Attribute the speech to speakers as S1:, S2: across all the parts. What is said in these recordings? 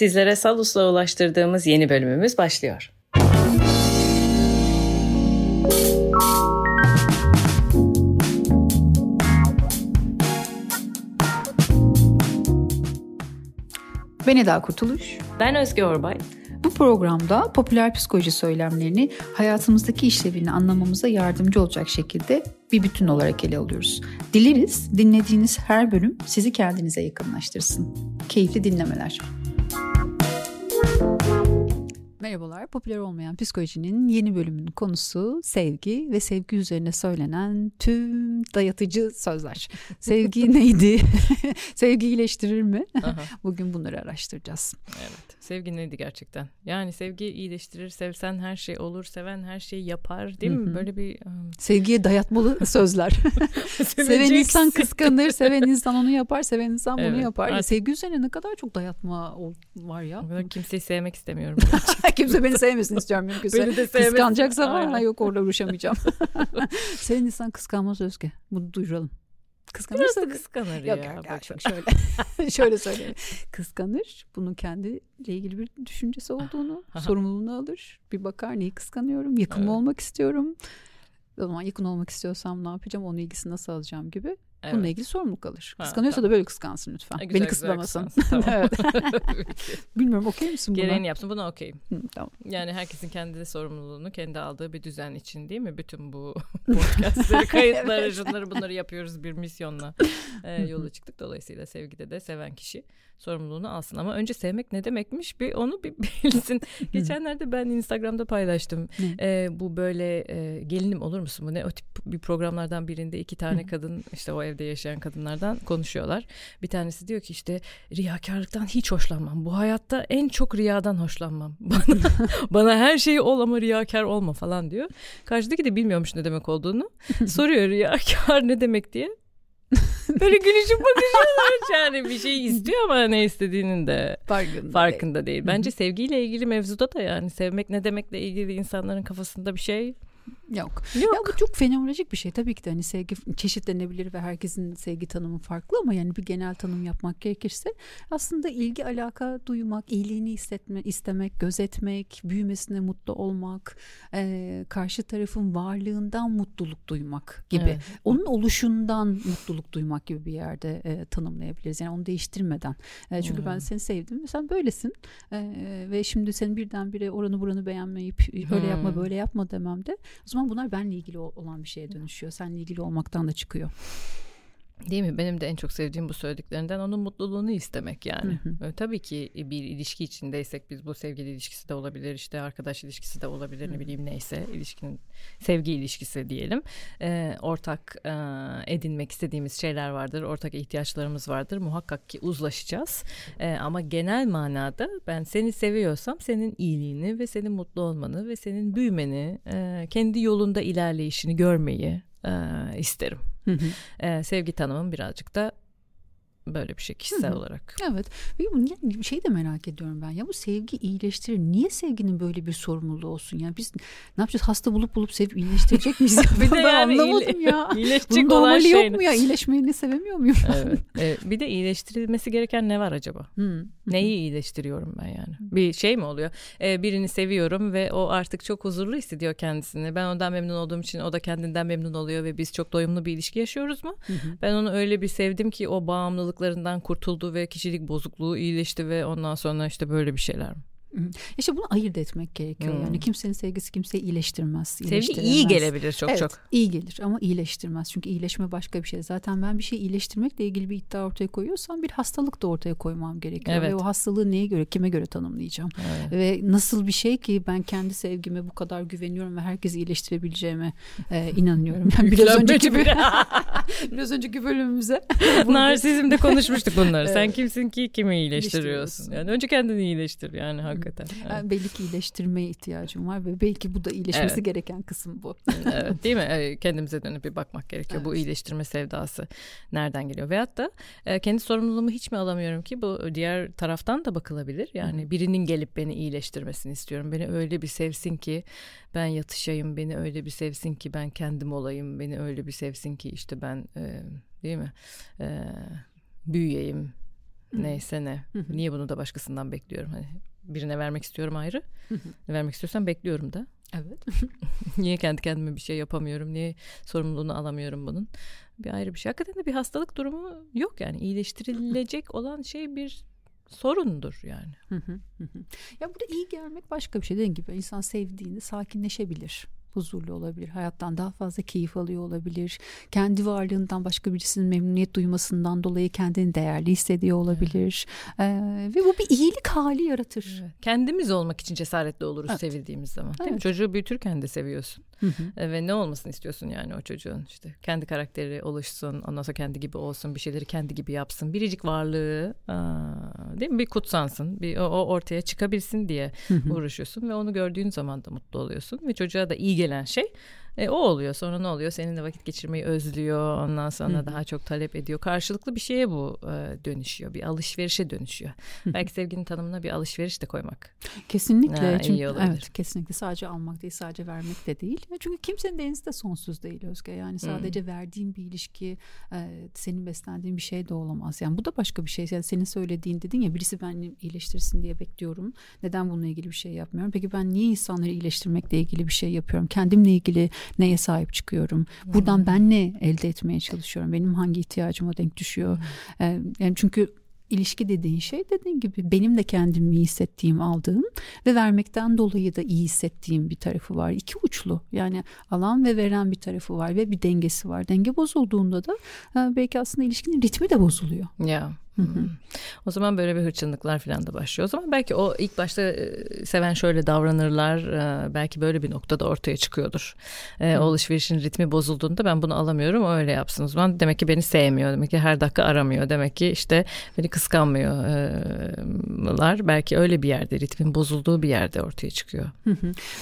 S1: Sizlere Salus'la ulaştırdığımız yeni bölümümüz başlıyor.
S2: Ben Eda Kurtuluş.
S1: Ben Özge Orbay.
S2: Bu programda popüler psikoloji söylemlerini hayatımızdaki işlevini anlamamıza yardımcı olacak şekilde bir bütün olarak ele alıyoruz. Dileriz dinlediğiniz her bölüm sizi kendinize yakınlaştırsın. Keyifli dinlemeler. Merhabalar, popüler olmayan psikolojinin yeni bölümünün konusu sevgi ve sevgi üzerine söylenen tüm dayatıcı sözler. Sevgi neydi? sevgi iyileştirir mi? Bugün bunları araştıracağız.
S1: Evet, sevgi neydi gerçekten? Yani sevgi iyileştirir, sevsen her şey olur, seven her şeyi yapar değil mi? Böyle bir...
S2: Um... Sevgiye dayatmalı sözler. seven insan kıskanır, seven insan onu yapar, seven insan bunu evet, yapar. Artık... Sevgi üzerine ne kadar çok dayatma var ya.
S1: Kimseyi sevmek istemiyorum.
S2: Kimse beni sevmesin istiyorum mümkünse. Beni de sevmesin. Kıskanacaksa var ha yok orada uğraşamayacağım. Senin insan kıskanmaz Özge. Bunu duyuralım.
S1: Kıskanırsa Biraz kıskanır
S2: yok, ya. Yok yok şöyle. şöyle söyleyeyim. Kıskanır. Bunun kendiyle ilgili bir düşüncesi olduğunu, sorumluluğunu alır. Bir bakar neyi kıskanıyorum, yakın evet. olmak istiyorum. O zaman yakın olmak istiyorsam ne yapacağım, onun ilgisini nasıl alacağım gibi. Evet. Bununla ilgili sorumluluk alır. Ha, Kıskanıyorsa tamam. da böyle kıskansın lütfen. Ha, güzel, Beni kısıtlamasın. Tamam. Bilmiyorum okey misin
S1: buna? Gereğini yapsın buna okeyim. Tamam. Yani herkesin kendi sorumluluğunu kendi aldığı bir düzen için değil mi? Bütün bu podcastları, kayıtları, evet. şunları bunları yapıyoruz bir misyonla e, yola çıktık. Dolayısıyla sevgide de seven kişi sorumluluğunu alsın. Ama önce sevmek ne demekmiş bir onu bir bilsin. Geçenlerde ben Instagram'da paylaştım. E, bu böyle e, gelinim olur musun? Bu ne o tip bir programlardan birinde iki tane kadın işte o evde yaşayan kadınlardan konuşuyorlar. Bir tanesi diyor ki işte riyakarlıktan hiç hoşlanmam. Bu hayatta en çok riyadan hoşlanmam. Bana, bana her şeyi ol ama riyakar olma falan diyor. Karşıdaki de bilmiyormuş ne demek olduğunu. Soruyor riyakar ne demek diye. Böyle gülüşüp bakışıyorlar yani bir şey istiyor ama ne istediğinin de farkında, farkında değil. değil. Bence sevgiyle ilgili mevzuda da yani sevmek ne demekle ilgili insanların kafasında bir şey
S2: Yok. Yok. Ya bu çok fenomenolojik bir şey. Tabii ki de hani sevgi çeşitlenebilir ve herkesin sevgi tanımı farklı ama yani bir genel tanım yapmak gerekirse aslında ilgi alaka duymak, iyiliğini hissetme, istemek, gözetmek, büyümesine mutlu olmak, e, karşı tarafın varlığından mutluluk duymak gibi. Evet. Onun oluşundan mutluluk duymak gibi bir yerde e, tanımlayabiliriz. Yani onu değiştirmeden. E, çünkü hmm. ben seni sevdim ve sen böylesin. E, ve şimdi senin birdenbire oranı buranı beğenmeyip öyle yapma böyle yapma dememde o zaman bunlar benle ilgili olan bir şeye dönüşüyor. Seninle ilgili olmaktan da çıkıyor.
S1: Değil mi? Benim de en çok sevdiğim bu söylediklerinden onun mutluluğunu istemek yani. Hı hı. Tabii ki bir ilişki içindeysek biz bu sevgili ilişkisi de olabilir, işte arkadaş ilişkisi de olabilir, hı. ne bileyim neyse ilişkinin sevgi ilişkisi diyelim. Ee, ortak e, edinmek istediğimiz şeyler vardır, ortak ihtiyaçlarımız vardır. Muhakkak ki uzlaşacağız. Ee, ama genel manada ben seni seviyorsam senin iyiliğini ve senin mutlu olmanı ve senin büyümeni, e, kendi yolunda ilerleyişini görmeyi e, isterim. Hı hı. E, sevgi tanımım birazcık da böyle bir şey kişisel Hı-hı. olarak.
S2: Evet. Bir şey de merak ediyorum ben. Ya bu sevgi iyileştirir. Niye sevginin böyle bir sorumluluğu olsun? Yani biz ne yapacağız? Hasta bulup bulup sevip iyileştirecek miyiz? bir de ben yani anlamadım ya. İyileşecek Bunun olan şey yok mu ya? İyileşmeyi ne sevemiyor muyum?
S1: evet. Ee, bir de iyileştirilmesi gereken ne var acaba? Hı. Neyi iyileştiriyorum ben yani? Bir şey mi oluyor? Ee, birini seviyorum ve o artık çok huzurlu hissediyor kendisini. Ben ondan memnun olduğum için o da kendinden memnun oluyor ve biz çok doyumlu bir ilişki yaşıyoruz mu? Hı hı. Ben onu öyle bir sevdim ki o bağımlılık hastalıklarından kurtuldu ve kişilik bozukluğu iyileşti ve ondan sonra işte böyle bir şeyler?
S2: İşte bunu ayırt etmek gerekiyor. Hmm. Yani kimsenin sevgisi kimseyi iyileştirmez.
S1: Sevgi iyi gelebilir çok
S2: evet,
S1: çok.
S2: iyi gelir ama iyileştirmez. Çünkü iyileşme başka bir şey. Zaten ben bir şey iyileştirmekle ilgili bir iddia ortaya koyuyorsam bir hastalık da ortaya koymam gerekiyor. Evet. Ve o hastalığı neye göre, kime göre tanımlayacağım. Evet. Ve nasıl bir şey ki ben kendi sevgime bu kadar güveniyorum ve herkesi iyileştirebileceğime e, inanıyorum. Yani biraz önceki bir, biraz önceki bölümümüze.
S1: Narsizmde konuşmuştuk bunları. evet. Sen kimsin ki kimi iyileştiriyorsun? Yani önce kendini iyileştir yani hakikaten.
S2: Evet. Yani belli ki iyileştirmeye ihtiyacım var ve belki bu da iyileşmesi evet. gereken kısım bu.
S1: evet değil mi? Kendimize dönüp bir bakmak gerekiyor. Evet. Bu iyileştirme sevdası nereden geliyor? Veyahut da kendi sorumluluğumu hiç mi alamıyorum ki bu diğer taraftan da bakılabilir. Yani birinin gelip beni iyileştirmesini istiyorum. Beni öyle bir sevsin ki ben yatışayım. Beni öyle bir sevsin ki ben kendim olayım. Beni öyle bir sevsin ki işte ben değil mi? büyüyeyim Neyse ne. Niye bunu da başkasından bekliyorum? Hani birine vermek istiyorum ayrı. vermek istiyorsam bekliyorum da.
S2: Evet.
S1: niye kendi kendime bir şey yapamıyorum? Niye sorumluluğunu alamıyorum bunun? Bir ayrı bir şey. Hakikaten de bir hastalık durumu yok yani. iyileştirilecek olan şey bir sorundur yani.
S2: ya burada iyi gelmek başka bir şey. Dediğim gibi insan sevdiğinde sakinleşebilir huzurlu olabilir. Hayattan daha fazla keyif alıyor olabilir. Kendi varlığından başka birisinin memnuniyet duymasından dolayı kendini değerli hissediyor olabilir. Evet. Ee, ve bu bir iyilik hali yaratır.
S1: Evet. Kendimiz olmak için cesaretli oluruz evet. sevildiğimiz zaman. Değil evet. mi? Çocuğu büyütürken de seviyorsun. Hı hı. Ve ne olmasını istiyorsun yani o çocuğun işte kendi karakteri oluşsun ondan sonra kendi gibi olsun bir şeyleri kendi gibi yapsın biricik varlığı aa, değil mi bir kutsansın bir o, o ortaya çıkabilsin diye hı hı. uğraşıyorsun ve onu gördüğün zaman da mutlu oluyorsun ve çocuğa da iyi gelen şey e, o oluyor. Sonra ne oluyor? Seninle vakit geçirmeyi özlüyor. Ondan sonra Hı-hı. daha çok talep ediyor. Karşılıklı bir şeye bu e, dönüşüyor. Bir alışverişe dönüşüyor. Hı-hı. Belki sevginin tanımına bir alışveriş de koymak.
S2: Kesinlikle. Ha, Çünkü. Evet, kesinlikle. Sadece almak değil, sadece vermek de değil. Çünkü kimsenin denizi de sonsuz değil Özge. Yani sadece Hı-hı. verdiğin bir ilişki e, senin beslendiğin bir şey de olamaz. Yani bu da başka bir şey. Yani senin söylediğin dedin ya birisi beni iyileştirsin diye bekliyorum. Neden bununla ilgili bir şey yapmıyorum? Peki ben niye insanları iyileştirmekle ilgili bir şey yapıyorum? Kendimle ilgili neye sahip çıkıyorum? Buradan ben ne elde etmeye çalışıyorum? Benim hangi ihtiyacıma denk düşüyor? Yani çünkü ilişki dediğin şey dediğin gibi benim de kendimi iyi hissettiğim aldığım ve vermekten dolayı da iyi hissettiğim bir tarafı var. İki uçlu yani alan ve veren bir tarafı var ve bir dengesi var. Denge bozulduğunda da belki aslında ilişkinin ritmi de bozuluyor.
S1: Ya. O zaman böyle bir hırçınlıklar falan da başlıyor. O zaman belki o ilk başta e, seven şöyle davranırlar. E, belki böyle bir noktada ortaya çıkıyordur. E, o alışverişin ritmi bozulduğunda ben bunu alamıyorum. O öyle yapsın. O zaman demek ki beni sevmiyor. Demek ki her dakika aramıyor. Demek ki işte beni kıskanmıyorlar. Belki öyle bir yerde ritmin bozulduğu bir yerde ortaya çıkıyor.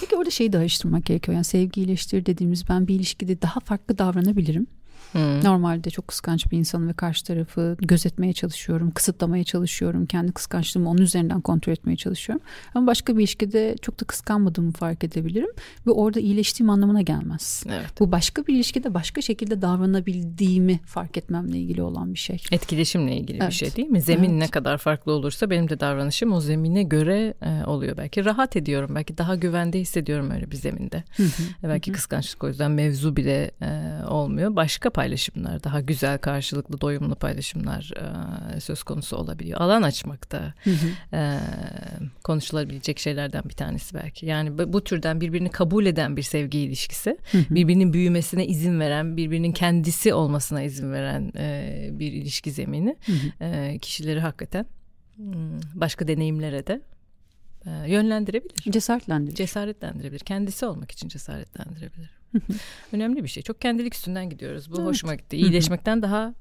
S2: Peki orada şeyi de araştırmak gerekiyor. Yani sevgi iyileştir dediğimiz ben bir ilişkide daha farklı davranabilirim. Hmm. Normalde çok kıskanç bir insanım ve karşı tarafı gözetmeye çalışıyorum, kısıtlamaya çalışıyorum. Kendi kıskançlığımı onun üzerinden kontrol etmeye çalışıyorum. Ama başka bir ilişkide çok da kıskanmadığımı fark edebilirim ve orada iyileştiğim anlamına gelmez. Evet. Bu başka bir ilişkide başka şekilde davranabildiğimi fark etmemle ilgili olan bir şey.
S1: Etkileşimle ilgili evet. bir şey değil mi? Zemin evet. ne kadar farklı olursa benim de davranışım o zemine göre e, oluyor. Belki rahat ediyorum, belki daha güvende hissediyorum öyle bir zeminde. Hı hı. Belki hı hı. kıskançlık o yüzden mevzu bile e, olmuyor. Başka pay paylaşımlar, daha güzel karşılıklı doyumlu paylaşımlar e, söz konusu olabiliyor. Alan açmakta e, konuşulabilecek şeylerden bir tanesi belki. Yani bu, bu türden birbirini kabul eden bir sevgi ilişkisi, birbirinin büyümesine izin veren, birbirinin kendisi olmasına izin veren e, bir ilişki zemini e, kişileri hakikaten hmm, başka deneyimlere de e, yönlendirebilir.
S2: Cesaretlendirir.
S1: Cesaretlendirebilir. Kendisi olmak için cesaretlendirebilir. Önemli bir şey. Çok kendilik üstünden gidiyoruz. Bu evet. hoşuma gitti. İyileşmekten daha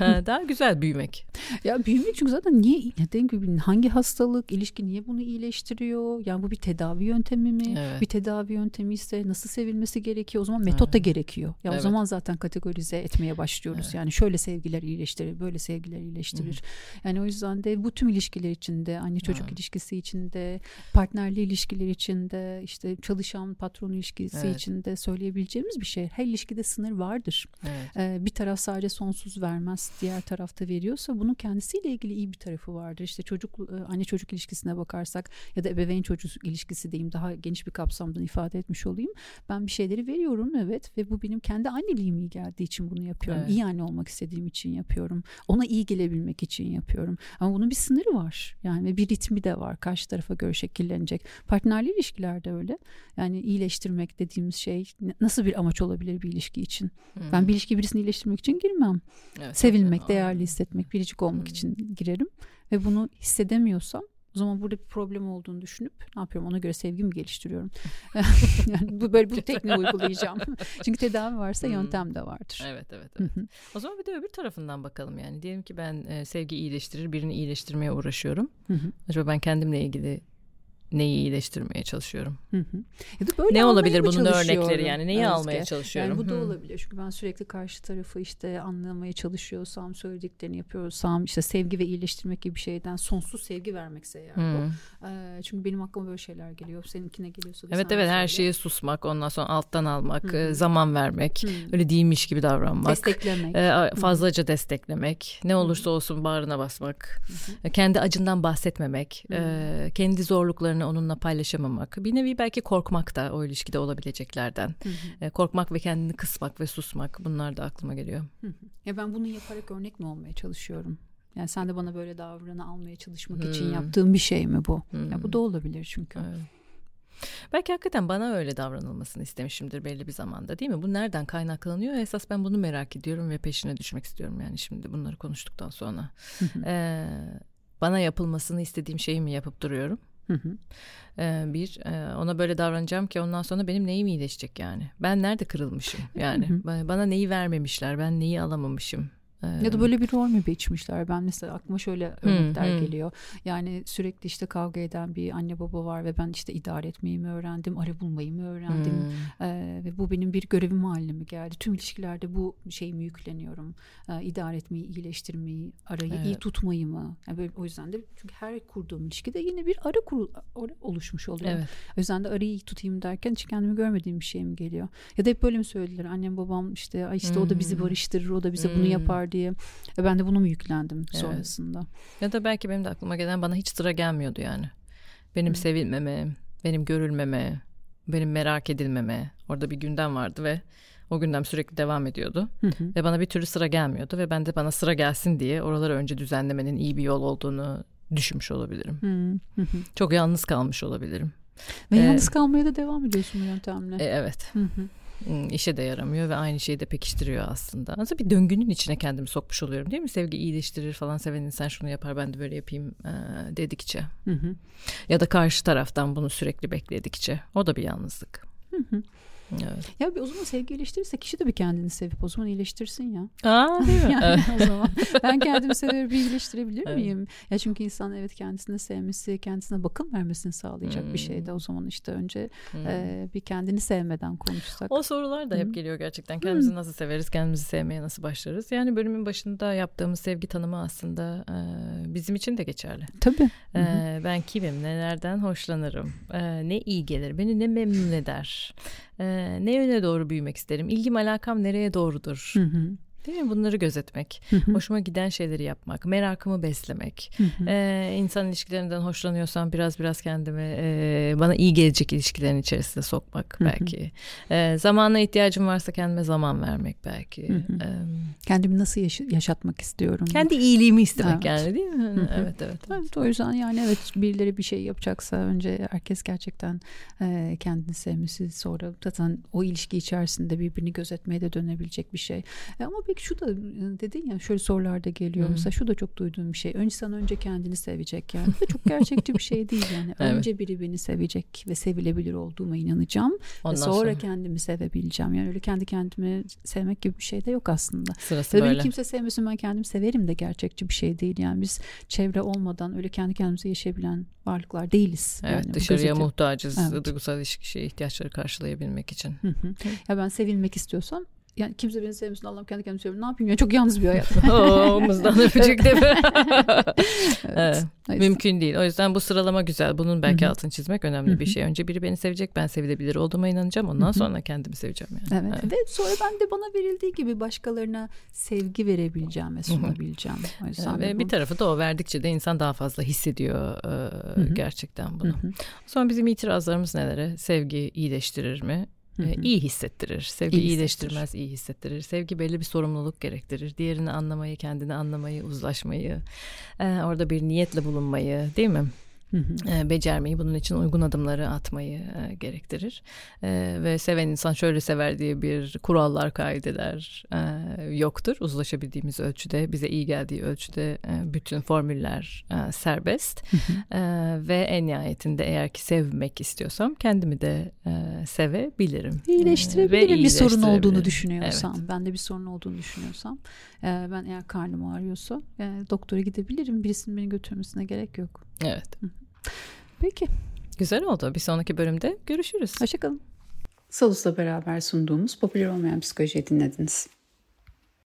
S1: Daha güzel büyümek.
S2: Ya büyümek çünkü zaten niye dediğim gibi hangi hastalık, ilişki niye bunu iyileştiriyor? Yani bu bir tedavi yöntemi mi? Evet. Bir tedavi yöntemi ise nasıl sevilmesi gerekiyor? O zaman metot evet. da gerekiyor. Ya evet. o zaman zaten kategorize etmeye başlıyoruz. Evet. Yani şöyle sevgiler iyileştirir, böyle sevgiler iyileştirir. Hı. Yani o yüzden de bu tüm ilişkiler içinde, anne çocuk evet. ilişkisi içinde, partnerli ilişkiler içinde, işte çalışan patron ilişkisi evet. içinde söyleyebileceğimiz bir şey. Her ilişkide sınır vardır. Evet. Ee, bir taraf sadece sonsuz vermez vermez diğer tarafta veriyorsa bunun kendisiyle ilgili iyi bir tarafı vardır. İşte çocuk e, anne çocuk ilişkisine bakarsak ya da ebeveyn çocuk ilişkisi diyeyim daha geniş bir kapsamdan ifade etmiş olayım. Ben bir şeyleri veriyorum evet ve bu benim kendi anneliğim iyi geldiği için bunu yapıyorum. Evet. İyi anne olmak istediğim için yapıyorum. Ona iyi gelebilmek için yapıyorum. Ama bunun bir sınırı var. Yani ve bir ritmi de var. Karşı tarafa göre şekillenecek. Partnerli ilişkilerde öyle. Yani iyileştirmek dediğimiz şey nasıl bir amaç olabilir bir ilişki için? Hmm. Ben bir ilişki birisini iyileştirmek için girmem. Evet, Sevilmek, değerli hissetmek, biricik olmak hmm. için girerim ve bunu hissedemiyorsam o zaman burada bir problem olduğunu düşünüp ne yapıyorum ona göre sevgimi geliştiriyorum. yani bu böyle bu tekniği uygulayacağım. Çünkü tedavi varsa hmm. yöntem de vardır.
S1: Evet evet evet. o zaman bir de öbür tarafından bakalım yani. Diyelim ki ben e, sevgi iyileştirir, birini iyileştirmeye uğraşıyorum. Acaba ben kendimle ilgili neyi iyileştirmeye çalışıyorum?
S2: Hı hı. Ya da böyle
S1: ne olabilir bunun örnekleri yani neyi Özge. almaya çalışıyorum?
S2: Yani bu da hı. olabilir çünkü ben sürekli karşı tarafı işte anlamaya çalışıyorsam, söylediklerini yapıyorsam, işte sevgi ve iyileştirmek gibi bir şeyden sonsuz sevgi vermekse eğer hı. bu. E, çünkü benim aklıma böyle şeyler geliyor. Seninkine geliyorsa
S1: da Evet evet her şeye susmak, ondan sonra alttan almak, hı. zaman vermek, hı. öyle değilmiş gibi davranmak.
S2: Desteklemek.
S1: E, fazlaca hı. desteklemek. Ne olursa olsun bağrına basmak. Hı hı. Kendi acından bahsetmemek, hı. e, kendi zorluklarını onunla paylaşamamak. Bir nevi belki korkmak da o ilişkide olabileceklerden. Hı hı. E, korkmak ve kendini kısmak ve susmak bunlar da aklıma geliyor.
S2: Hı hı. Ya ben bunu yaparak örnek mi olmaya çalışıyorum? Yani sen de bana böyle davranı almaya çalışmak hmm. için yaptığın bir şey mi bu? Hmm. Ya bu da olabilir çünkü. Evet.
S1: Belki hakikaten bana öyle davranılmasını istemişimdir belli bir zamanda değil mi? Bu nereden kaynaklanıyor? Esas ben bunu merak ediyorum ve peşine düşmek istiyorum yani şimdi bunları konuştuktan sonra. ee, bana yapılmasını istediğim şeyi mi yapıp duruyorum? Hı hı. Ee, bir e, ona böyle davranacağım ki ondan sonra benim neyim iyileşecek yani ben nerede kırılmışım yani hı hı. bana neyi vermemişler ben neyi alamamışım
S2: ya da böyle bir rol mü biçmişler? Ben mesela aklıma şöyle örnekler hmm, geliyor. Yani sürekli işte kavga eden bir anne baba var ve ben işte idare etmeyi mi öğrendim, ara bulmayı mı öğrendim hmm. ee, ve bu benim bir görevim haline mi geldi? Tüm ilişkilerde bu şeyimi yükleniyorum. Ee, idare etmeyi, iyileştirmeyi, arayı evet. iyi tutmayı mı? Yani böyle, o yüzden de çünkü her kurduğum ilişkide yine bir ara kurul oluşmuş oluyor. Evet. O yüzden de arayı iyi tutayım derken hiç kendimi görmediğim bir şey mi geliyor? Ya da hep böyle mi söylediler? Annem babam işte işte hmm. o da bizi hmm. barıştırır, o da bize hmm. bunu yapar diye. E ben de bunu mu yüklendim evet. sonrasında?
S1: Ya da belki benim de aklıma gelen bana hiç sıra gelmiyordu yani. Benim Hı. sevilmeme, benim görülmeme, benim merak edilmeme. Orada bir gündem vardı ve o gündem sürekli devam ediyordu. Hı hı. Ve bana bir türlü sıra gelmiyordu ve ben de bana sıra gelsin diye oraları önce düzenlemenin iyi bir yol olduğunu düşünmüş olabilirim. Hı hı. Çok yalnız kalmış olabilirim.
S2: Ve ee, yalnız kalmaya da devam ediyorsun bu yöntemle.
S1: E, evet. Hı hı işe de yaramıyor ve aynı şeyi de pekiştiriyor aslında. Aslında bir döngünün içine kendimi sokmuş oluyorum değil mi? Sevgi iyileştirir falan seven insan şunu yapar ben de böyle yapayım e, dedikçe. Hı hı. Ya da karşı taraftan bunu sürekli bekledikçe. O da bir yalnızlık. Hı hı.
S2: Evet. Ya bir o zaman sevgi iyileştirirse kişi de bir kendini sevip o zaman iyileştirsin ya.
S1: Aa, değil mi?
S2: yani o zaman ben kendimi severek bir iyileştirebilir evet. miyim? Ya çünkü insan evet kendisine sevmesi, kendisine bakım vermesini sağlayacak hmm. bir şey de o zaman işte önce hmm. e, bir kendini sevmeden konuşsak.
S1: O sorular da hep hmm. geliyor gerçekten. Kendimizi hmm. nasıl severiz, kendimizi sevmeye nasıl başlarız? Yani bölümün başında yaptığımız sevgi tanımı aslında e, bizim için de geçerli.
S2: Tabii.
S1: E, ben kimim, nelerden hoşlanırım, e, ne iyi gelir, beni ne memnun eder. Ee, ne yöne doğru büyümek isterim? İlgim alakam nereye doğrudur? Hı hı. Değil mi? Bunları gözetmek, hoşuma giden şeyleri yapmak, merakımı beslemek. Ee, insan ilişkilerinden hoşlanıyorsam biraz biraz kendimi e, bana iyi gelecek ilişkilerin içerisinde sokmak belki. E, zamana ihtiyacım varsa kendime zaman vermek belki. Hı hı.
S2: E, kendimi nasıl yaş- yaşatmak istiyorum?
S1: Kendi iyiliğimi istemek evet. yani değil mi? Hı. Evet, evet
S2: evet. O yüzden yani evet birileri bir şey yapacaksa önce herkes gerçekten e, kendini sevmesi sonra zaten o ilişki içerisinde birbirini gözetmeye de dönebilecek bir şey. E, ama peki şu da dedin ya şöyle sorular da geliyor. Hmm. Mesela şu da çok duyduğum bir şey. Önce sen önce kendini sevecek yani. Bu çok gerçekçi bir şey değil yani. evet. Önce biri beni sevecek ve sevilebilir olduğuma inanacağım. Ondan ve sonra, sonra kendimi sevebileceğim. Yani öyle kendi kendimi sevmek gibi bir şey de yok aslında.
S1: Sırası Tabii böyle.
S2: Beni kimse sevmesin ben kendimi severim de gerçekçi bir şey değil. Yani biz çevre olmadan öyle kendi kendimize yaşayabilen varlıklar değiliz.
S1: Evet yani dışarıya muhtacız evet. duygusal ilişki şey, ihtiyaçları karşılayabilmek için. Hı
S2: hı. Ya ben sevilmek istiyorsam yani kimse beni sevmesin Allah'ım kendi kendimi seviyorum. Ne yapayım ya çok yalnız bir hayat.
S1: Omuzdan öpecek değil mi? evet. evet. Mümkün değil. O yüzden bu sıralama güzel. Bunun belki Hı-hı. altını çizmek önemli Hı-hı. bir şey. Önce biri beni sevecek ben sevilebilir olduğuma inanacağım. Ondan Hı-hı. sonra kendimi seveceğim yani.
S2: Evet. evet. Ve sonra ben de bana verildiği gibi başkalarına sevgi verebileceğim ve sunabileceğim. O yüzden
S1: evet, ve bu... bir tarafı da o verdikçe de insan daha fazla hissediyor e, gerçekten bunu. Hı-hı. Sonra bizim itirazlarımız nelere? Sevgi iyileştirir mi? Hı. iyi hissettirir. Sevgi iyi iyileştirmez, iyi hissettirir. Sevgi belli bir sorumluluk gerektirir. Diğerini anlamayı, kendini anlamayı, uzlaşmayı, orada bir niyetle bulunmayı, değil mi? Becermeyi, bunun için uygun adımları atmayı gerektirir. Ve seven insan şöyle sever diye bir kurallar, kaideler yoktur. Uzlaşabildiğimiz ölçüde, bize iyi geldiği ölçüde bütün formüller serbest. Ve en nihayetinde eğer ki sevmek istiyorsam kendimi de sevebilirim.
S2: İyileştirebilirim e, bir sorun olduğunu düşünüyorsam. Evet. Ben de bir sorun olduğunu düşünüyorsam. Ben eğer karnım ağrıyorsa doktora gidebilirim. Birisinin beni götürmesine gerek yok.
S1: Evet.
S2: Peki.
S1: Güzel oldu. Bir sonraki bölümde görüşürüz.
S2: Hoşçakalın. Salus'la beraber sunduğumuz popüler olmayan psikolojiyi dinlediniz.